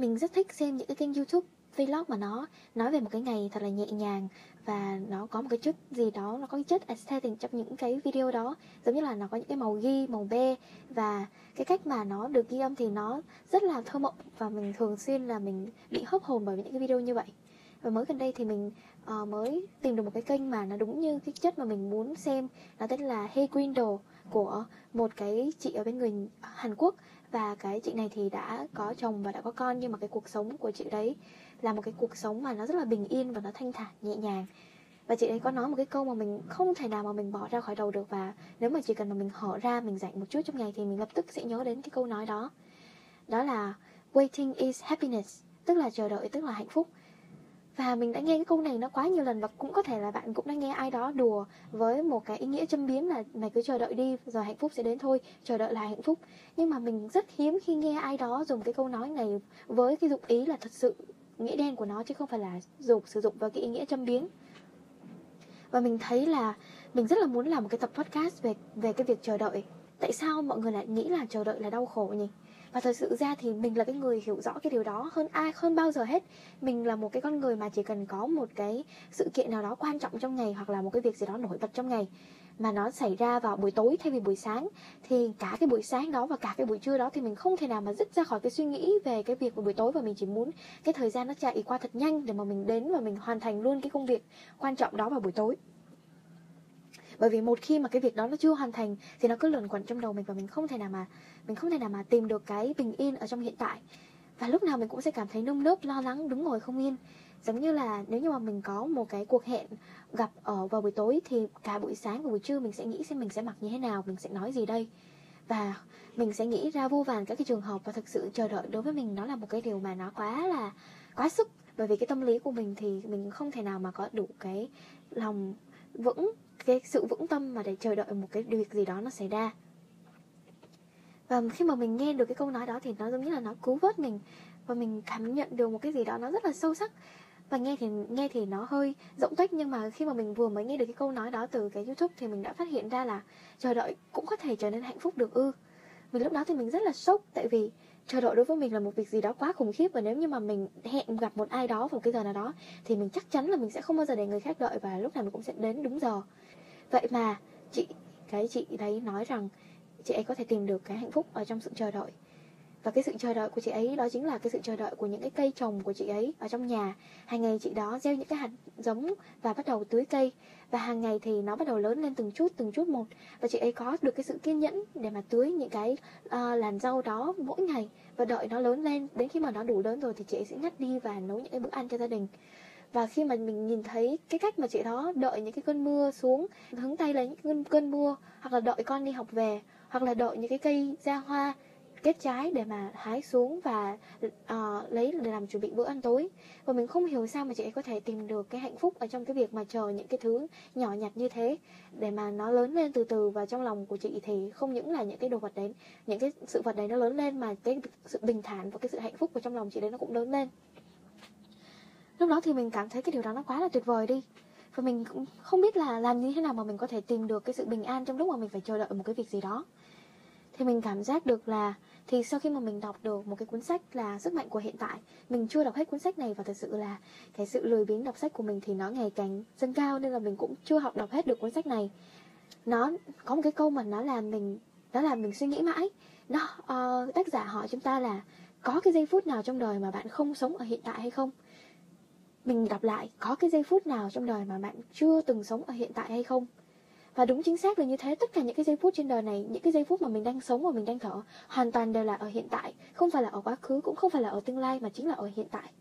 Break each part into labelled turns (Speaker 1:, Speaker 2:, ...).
Speaker 1: mình rất thích xem những cái kênh youtube vlog mà nó nói về một cái ngày thật là nhẹ nhàng và nó có một cái chút gì đó nó có cái chất aesthetic trong những cái video đó. Giống như là nó có những cái màu ghi màu be và cái cách mà nó được ghi âm thì nó rất là thơ mộng và mình thường xuyên là mình bị hấp hồn bởi những cái video như vậy. Và mới gần đây thì mình uh, mới tìm được một cái kênh mà nó đúng như cái chất mà mình muốn xem. Nó tên là Hey Grindle của một cái chị ở bên người Hàn Quốc và cái chị này thì đã có chồng và đã có con, nhưng mà cái cuộc sống của chị đấy là một cái cuộc sống mà nó rất là bình yên và nó thanh thản, nhẹ nhàng. Và chị ấy có nói một cái câu mà mình không thể nào mà mình bỏ ra khỏi đầu được. Và nếu mà chỉ cần mà mình hở ra, mình dạy một chút trong ngày thì mình lập tức sẽ nhớ đến cái câu nói đó. Đó là, waiting is happiness tức là chờ đợi, tức là hạnh phúc và mình đã nghe cái câu này nó quá nhiều lần và cũng có thể là bạn cũng đã nghe ai đó đùa với một cái ý nghĩa châm biếm là mày cứ chờ đợi đi, rồi hạnh phúc sẽ đến thôi, chờ đợi là hạnh phúc. Nhưng mà mình rất hiếm khi nghe ai đó dùng cái câu nói này với cái dụng ý là thật sự nghĩa đen của nó chứ không phải là dùng, sử dụng vào cái ý nghĩa châm biếm. Và mình thấy là mình rất là muốn làm một cái tập podcast về về cái việc chờ đợi. Tại sao mọi người lại nghĩ là chờ đợi là đau khổ nhỉ? Và thật sự ra thì mình là cái người hiểu rõ cái điều đó hơn ai, hơn bao giờ hết. Mình là một cái con người mà chỉ cần có một cái sự kiện nào đó quan trọng trong ngày hoặc là một cái việc gì đó nổi bật trong ngày mà nó xảy ra vào buổi tối thay vì buổi sáng, thì cả cái buổi sáng đó và cả cái buổi trưa đó thì mình không thể nào mà dứt ra khỏi cái suy nghĩ về cái việc vào buổi tối và mình chỉ muốn cái thời gian nó chạy qua thật nhanh để mà mình đến và mình hoàn thành luôn cái công việc quan trọng đó vào buổi tối bởi vì một khi mà cái việc đó nó chưa hoàn thành thì nó cứ luẩn quẩn trong đầu mình và mình không thể nào mà, mình không thể nào mà tìm được cái bình yên ở trong hiện tại. Và lúc nào mình cũng sẽ cảm thấy nơm nớp, lo lắng, đứng ngồi không yên. Giống như là nếu như mà mình có một cái cuộc hẹn gặp ở vào buổi tối thì cả buổi sáng và buổi trưa mình sẽ nghĩ xem mình sẽ mặc như thế nào, mình sẽ nói gì đây. Và mình sẽ nghĩ ra vô vàn các cái trường hợp và thực sự chờ đợi đối với mình nó là một cái điều mà nó quá là, quá sức. Bởi vì cái tâm lý của mình thì mình không thể nào mà có đủ cái lòng vững cái sự vững tâm mà để chờ đợi một cái việc gì đó nó xảy ra. Và khi mà mình nghe được cái câu nói đó thì nó giống như là nó cứu vớt mình. Và mình cảm nhận được một cái gì đó nó rất là sâu sắc. Và nghe thì nghe thì nó hơi rộng tuếch, nhưng mà khi mà mình vừa mới nghe được cái câu nói đó từ cái youtube thì mình đã phát hiện ra là chờ đợi cũng có thể trở nên hạnh phúc được ư. Mình lúc đó thì mình rất là sốc, tại vì chờ đợi đối với mình là một việc gì đó quá khủng khiếp và nếu như mà mình hẹn gặp một ai đó vào cái giờ nào đó, thì mình chắc chắn là mình sẽ không bao giờ để người khác đợi và lúc nào mình cũng sẽ đến đúng giờ. Vậy mà chị, cái chị đấy nói rằng chị ấy có thể tìm được cái hạnh phúc ở trong sự chờ đợi và cái sự chờ đợi của chị ấy đó chính là cái sự chờ đợi của những cái cây trồng của chị ấy ở trong nhà. Hàng ngày chị đó gieo những cái hạt giống và bắt đầu tưới cây. Và hàng ngày thì nó bắt đầu lớn lên từng chút từng chút một. Và chị ấy có được cái sự kiên nhẫn để mà tưới những cái uh, làn rau đó mỗi ngày. Và đợi nó lớn lên đến khi mà nó đủ lớn rồi thì chị ấy sẽ ngắt đi và nấu những cái bữa ăn cho gia đình. Và khi mà mình nhìn thấy cái cách mà chị đó đợi những cái cơn mưa xuống hứng tay lấy những cơn, cơn mưa hoặc là đợi con đi học về hoặc là đợi những cái cây ra hoa kết trái để mà hái xuống và uh, lấy để làm chuẩn bị bữa ăn tối. Và mình không hiểu sao mà chị ấy có thể tìm được cái hạnh phúc ở trong cái việc mà chờ những cái thứ nhỏ nhặt như thế. Để mà nó lớn lên từ từ và trong lòng của chị thì không những là những cái đồ vật đấy những cái sự vật đấy nó lớn lên mà cái sự bình thản và cái sự hạnh phúc của trong lòng chị đấy nó cũng lớn lên. Lúc đó thì mình cảm thấy cái điều đó nó quá là tuyệt vời đi. Và mình cũng không biết là làm như thế nào mà mình có thể tìm được cái sự bình an trong lúc mà mình phải chờ đợi một cái việc gì đó thì mình cảm giác được là thì sau khi mà mình đọc được một cái cuốn sách là sức mạnh của hiện tại mình chưa đọc hết cuốn sách này và thật sự là cái sự lười biếng đọc sách của mình thì nó ngày càng dâng cao nên là mình cũng chưa học đọc hết được cuốn sách này. Nó có một cái câu mà nó làm mình nó làm mình suy nghĩ mãi. Nó uh, tác giả hỏi chúng ta là có cái giây phút nào trong đời mà bạn không sống ở hiện tại hay không? Mình đọc lại có cái giây phút nào trong đời mà bạn chưa từng sống ở hiện tại hay không? Và đúng chính xác là như thế, tất cả những cái giây phút trên đời này, những cái giây phút mà mình đang sống và mình đang thở, hoàn toàn đều là ở hiện tại. Không phải là ở quá khứ, cũng không phải là ở tương lai, mà chính là ở hiện tại.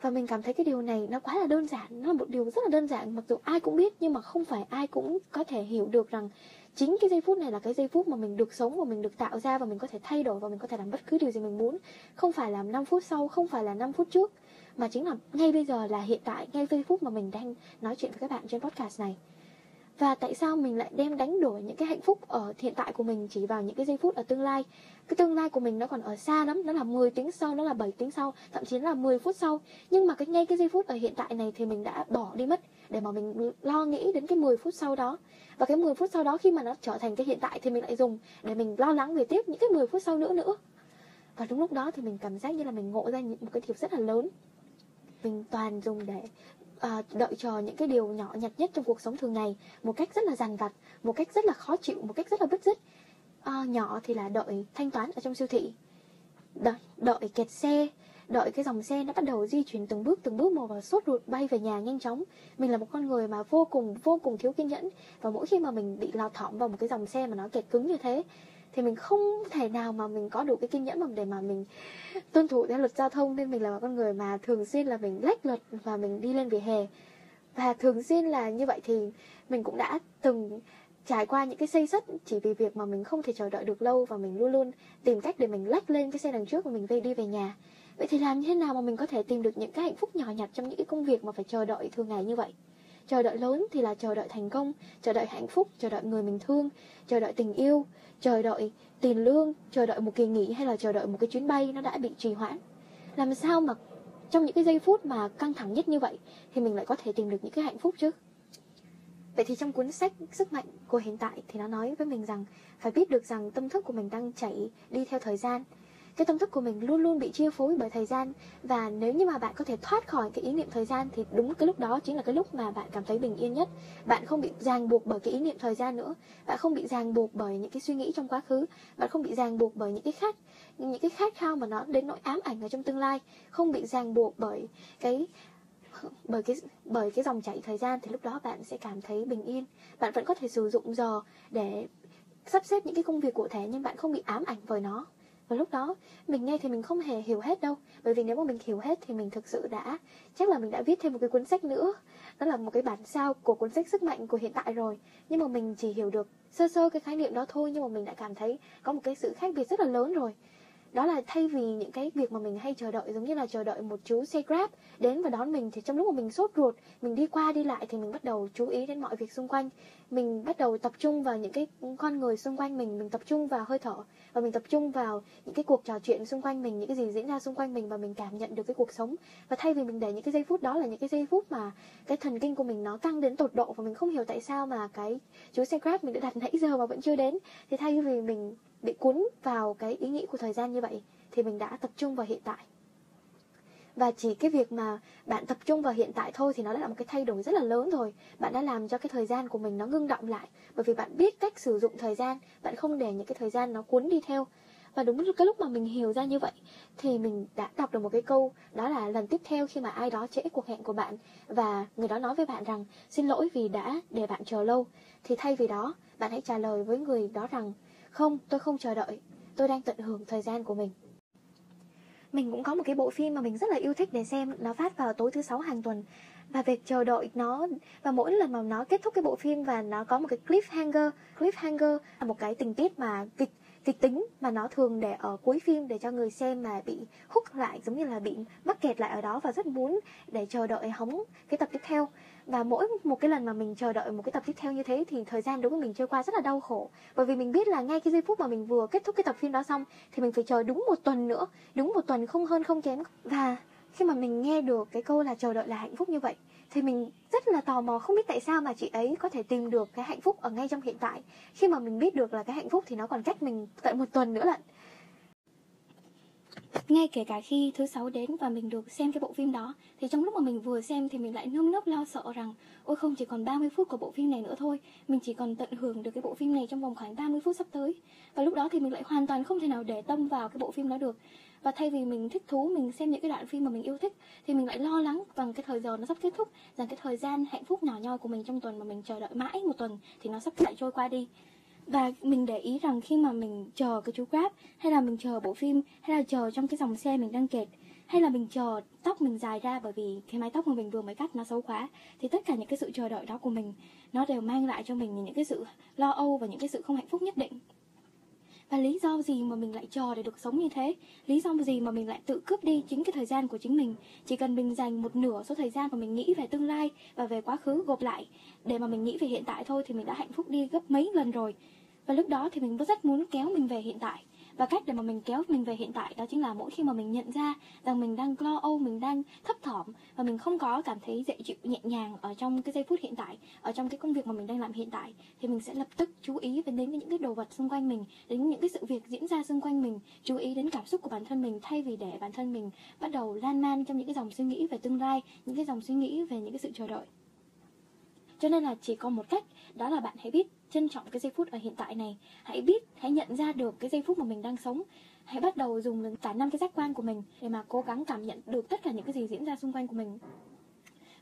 Speaker 1: Và mình cảm thấy cái điều này nó quá là đơn giản, nó là một điều rất là đơn giản, mặc dù ai cũng biết, nhưng mà không phải ai cũng có thể hiểu được rằng chính cái giây phút này là cái giây phút mà mình được sống và mình được tạo ra và mình có thể thay đổi và mình có thể làm bất cứ điều gì mình muốn. Không phải là 5 phút sau, không phải là 5 phút trước, mà chính là ngay bây giờ là hiện tại, ngay giây phút mà mình đang nói chuyện với các bạn trên podcast này và tại sao mình lại đem đánh đổi những cái hạnh phúc ở hiện tại của mình chỉ vào những cái giây phút ở tương lai? Cái tương lai của mình nó còn ở xa lắm, nó là 10 tiếng sau, nó là 7 tiếng sau, thậm chí là 10 phút sau. Nhưng mà cái, ngay cái giây phút ở hiện tại này thì mình đã bỏ đi mất để mà mình lo nghĩ đến cái 10 phút sau đó. Và cái 10 phút sau đó khi mà nó trở thành cái hiện tại thì mình lại dùng để mình lo lắng về tiếp những cái 10 phút sau nữa nữa. Và đúng lúc đó thì mình cảm giác như là mình ngộ ra một cái điều rất là lớn. Mình toàn dùng để à, đợi chờ những cái điều nhỏ nhặt nhất trong cuộc sống thường ngày một cách rất là dằn vặt một cách rất là khó chịu một cách rất là bứt rứt. À, nhỏ thì là đợi thanh toán ở trong siêu thị. Đợi, đợi kẹt xe đợi cái dòng xe nó bắt đầu di chuyển từng bước từng bước một và sốt ruột bay về nhà nhanh chóng. Mình là một con người mà vô cùng vô cùng thiếu kiên nhẫn và mỗi khi mà mình bị lao thỏm vào một cái dòng xe mà nó kẹt cứng như thế thì mình không thể nào mà mình có đủ cái kiên nhẫn để mà mình tuân thủ theo luật giao thông. Nên mình là một con người mà thường xuyên là mình lách luật và mình đi lên vỉa hè. Và thường xuyên là như vậy thì mình cũng đã từng trải qua những cái xây sất chỉ vì việc mà mình không thể chờ đợi được lâu và mình luôn luôn tìm cách để mình lách lên cái xe đằng trước và mình về đi về nhà. Vậy thì làm như thế nào mà mình có thể tìm được những cái hạnh phúc nhỏ nhặt trong những cái công việc mà phải chờ đợi thường ngày như vậy? Chờ đợi lớn thì là chờ đợi thành công, chờ đợi hạnh phúc, chờ đợi người mình thương, chờ đợi tình yêu, chờ đợi tiền lương, chờ đợi một kỳ nghỉ hay là chờ đợi một cái chuyến bay nó đã bị trì hoãn. Làm sao mà trong những cái giây phút mà căng thẳng nhất như vậy thì mình lại có thể tìm được những cái hạnh phúc chứ? Vậy thì trong cuốn sách sức mạnh của hiện tại thì nó nói với mình rằng phải biết được rằng tâm thức của mình đang chảy đi theo thời gian cái tâm thức của mình luôn luôn bị chi phối bởi thời gian. Và nếu như mà bạn có thể thoát khỏi cái ý niệm thời gian, thì đúng cái lúc đó chính là cái lúc mà bạn cảm thấy bình yên nhất. Bạn không bị ràng buộc bởi cái ý niệm thời gian nữa. Bạn không bị ràng buộc bởi những cái suy nghĩ trong quá khứ. Bạn không bị ràng buộc bởi những cái khát những cái khát khao mà nó đến nỗi ám ảnh ở trong tương lai. Không bị ràng buộc bởi cái bởi cái bởi cái dòng chảy thời gian, thì lúc đó bạn sẽ cảm thấy bình yên. Bạn vẫn có thể sử dụng giờ để sắp xếp những cái công việc cụ thể nhưng bạn không bị ám ảnh bởi nó và lúc đó, mình nghe thì mình không hề hiểu hết đâu. Bởi vì nếu mà mình hiểu hết thì mình thực sự đã, chắc là mình đã viết thêm một cái cuốn sách nữa. Đó là một cái bản sao của cuốn sách sức mạnh của hiện tại rồi. Nhưng mà mình chỉ hiểu được sơ sơ cái khái niệm đó thôi, nhưng mà mình đã cảm thấy có một cái sự khác biệt rất là lớn rồi đó là thay vì những cái việc mà mình hay chờ đợi, giống như là chờ đợi một chú xe grab đến và đón mình, thì trong lúc mà mình sốt ruột, mình đi qua đi lại thì mình bắt đầu chú ý đến mọi việc xung quanh. Mình bắt đầu tập trung vào những cái con người xung quanh mình mình tập trung vào hơi thở và mình tập trung vào những cái cuộc trò chuyện xung quanh mình, những cái gì diễn ra xung quanh mình và mình cảm nhận được cái cuộc sống. Và thay vì mình để những cái giây phút đó là những cái giây phút mà cái thần kinh của mình nó căng đến tột độ và mình không hiểu tại sao mà cái chú xe grab mình đã đặt nãy giờ mà vẫn chưa đến, thì thay vì mình bị cuốn vào cái ý nghĩ của thời gian như vậy thì mình đã tập trung vào hiện tại. Và chỉ cái việc mà bạn tập trung vào hiện tại thôi thì nó đã là một cái thay đổi rất là lớn rồi. Bạn đã làm cho cái thời gian của mình nó ngưng động lại. Bởi vì bạn biết cách sử dụng thời gian, bạn không để những cái thời gian nó cuốn đi theo. Và đúng cái lúc mà mình hiểu ra như vậy thì mình đã đọc được một cái câu, đó là lần tiếp theo khi mà ai đó trễ cuộc hẹn của bạn. Và người đó nói với bạn rằng, xin lỗi vì đã để bạn chờ lâu. Thì thay vì đó, bạn hãy trả lời với người đó rằng không, tôi không chờ đợi. Tôi đang tận hưởng thời gian của mình. Mình cũng có một cái bộ phim mà mình rất là yêu thích để xem. Nó phát vào tối thứ sáu hàng tuần. Và việc chờ đợi nó, và mỗi lần mà nó kết thúc cái bộ phim và nó có một cái cliffhanger cliffhanger là một cái tình tiết mà kịch kịch tính mà nó thường để ở cuối phim để cho người xem mà bị hút lại, giống như là bị mắc kẹt lại ở đó và rất muốn để chờ đợi hóng cái tập tiếp theo. Và mỗi một cái lần mà mình chờ đợi một cái tập tiếp theo như thế thì thời gian đối với mình trôi qua rất là đau khổ. Bởi vì mình biết là ngay cái giây phút mà mình vừa kết thúc cái tập phim đó xong thì mình phải chờ đúng một tuần nữa, đúng một tuần không hơn không kém. Và khi mà mình nghe được cái câu là chờ đợi là hạnh phúc như vậy thì mình rất là tò mò không biết tại sao mà chị ấy có thể tìm được cái hạnh phúc ở ngay trong hiện tại. Khi mà mình biết được là cái hạnh phúc thì nó còn cách mình tận một tuần nữa lận ngay kể cả khi thứ sáu đến và mình được xem cái bộ phim đó, thì trong lúc mà mình vừa xem thì mình lại nơm nớp lo sợ rằng, ôi không, chỉ còn 30 phút của bộ phim này nữa thôi, mình chỉ còn tận hưởng được cái bộ phim này trong vòng khoảng 30 phút sắp tới. Và lúc đó thì mình lại hoàn toàn không thể nào để tâm vào cái bộ phim đó được. Và thay vì mình thích thú, mình xem những cái đoạn phim mà mình yêu thích, thì mình lại lo lắng rằng cái thời giờ nó sắp kết thúc, rằng cái thời gian hạnh phúc nhỏ nhoi của mình trong tuần mà mình chờ đợi mãi một tuần thì nó sắp lại trôi qua đi và mình để ý rằng khi mà mình chờ cái chú Grab, hay là mình chờ bộ phim, hay là chờ trong cái dòng xe mình đang kẹt, hay là mình chờ tóc mình dài ra bởi vì cái mái tóc mà mình vừa mới cắt nó xấu quá, thì tất cả những cái sự chờ đợi đó của mình, nó đều mang lại cho mình những cái sự lo âu và những cái sự không hạnh phúc nhất định. Và lý do gì mà mình lại chờ để được sống như thế? Lý do gì mà mình lại tự cướp đi chính cái thời gian của chính mình? Chỉ cần mình dành một nửa số thời gian mà mình nghĩ về tương lai và về quá khứ gộp lại, để mà mình nghĩ về hiện tại thôi thì mình đã hạnh phúc đi gấp mấy lần rồi và lúc đó thì mình rất muốn kéo mình về hiện tại. Và cách để mà mình kéo mình về hiện tại đó chính là mỗi khi mà mình nhận ra rằng mình đang lo âu, mình đang thấp thỏm và mình không có cảm thấy dễ chịu, nhẹ nhàng ở trong cái giây phút hiện tại, ở trong cái công việc mà mình đang làm hiện tại, thì mình sẽ lập tức chú ý đến những cái đồ vật xung quanh mình, đến những cái sự việc diễn ra xung quanh mình, chú ý đến cảm xúc của bản thân mình thay vì để bản thân mình bắt đầu lan man trong những cái dòng suy nghĩ về tương lai, những cái dòng suy nghĩ về những cái sự chờ đợi cho nên là chỉ có một cách, đó là bạn hãy biết trân trọng cái giây phút ở hiện tại này. Hãy biết, hãy nhận ra được cái giây phút mà mình đang sống. Hãy bắt đầu dùng cả năm cái giác quan của mình để mà cố gắng cảm nhận được tất cả những cái gì diễn ra xung quanh của mình.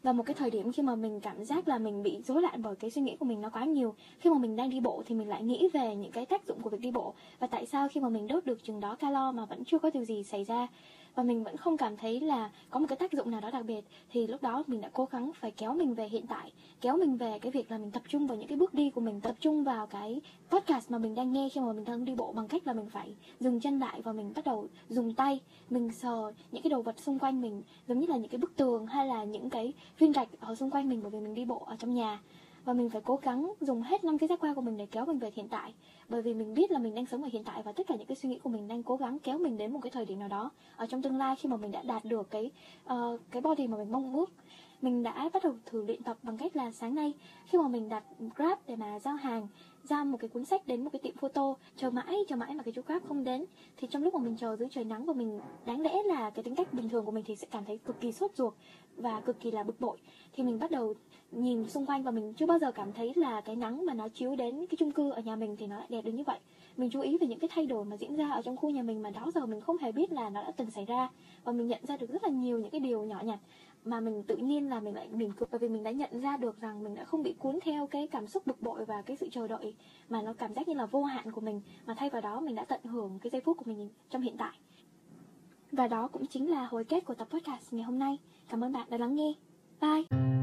Speaker 1: Và một cái thời điểm khi mà mình cảm giác là mình bị rối loạn bởi cái suy nghĩ của mình nó quá nhiều, khi mà mình đang đi bộ thì mình lại nghĩ về những cái tác dụng của việc đi bộ. Và tại sao khi mà mình đốt được chừng đó calo mà vẫn chưa có điều gì xảy ra? Và mình vẫn không cảm thấy là có một cái tác dụng nào đó đặc biệt. Thì lúc đó mình đã cố gắng phải kéo mình về hiện tại, kéo mình về cái việc là mình tập trung vào những cái bước đi của mình, tập trung vào cái podcast mà mình đang nghe khi mà mình đang đi bộ bằng cách là mình phải dừng chân lại và mình bắt đầu dùng tay. Mình sờ những cái đồ vật xung quanh mình, giống như là những cái bức tường hay là những cái viên gạch ở xung quanh mình bởi vì mình đi bộ ở trong nhà và mình phải cố gắng dùng hết năm cái giác quan của mình để kéo mình về hiện tại. Bởi vì mình biết là mình đang sống ở hiện tại và tất cả những cái suy nghĩ của mình đang cố gắng kéo mình đến một cái thời điểm nào đó ở trong tương lai khi mà mình đã đạt được cái uh, cái body mà mình mong ước mình đã bắt đầu thử luyện tập bằng cách là sáng nay khi mà mình đặt grab để mà giao hàng giao một cái cuốn sách đến một cái tiệm photo, chờ mãi chờ mãi mà cái chú grab không đến. Thì trong lúc mà mình chờ dưới trời nắng và mình đáng lẽ là cái tính cách bình thường của mình thì sẽ cảm thấy cực kỳ sốt ruột và cực kỳ là bực bội. Thì mình bắt đầu nhìn xung quanh và mình chưa bao giờ cảm thấy là cái nắng mà nó chiếu đến cái chung cư ở nhà mình thì nó lại đẹp đến như vậy. Mình chú ý về những cái thay đổi mà diễn ra ở trong khu nhà mình mà đó giờ mình không hề biết là nó đã từng xảy ra. Và mình nhận ra được rất là nhiều những cái điều nhỏ nhặt mà mình tự nhiên là mình lại mỉm cười bởi vì mình đã nhận ra được rằng mình đã không bị cuốn theo cái cảm xúc bực bội và cái sự chờ đợi, mà nó cảm giác như là vô hạn của mình, mà thay vào đó mình đã tận hưởng cái giây phút của mình trong hiện tại. Và đó cũng chính là hồi kết của tập podcast ngày hôm nay. Cảm ơn bạn đã lắng nghe. Bye!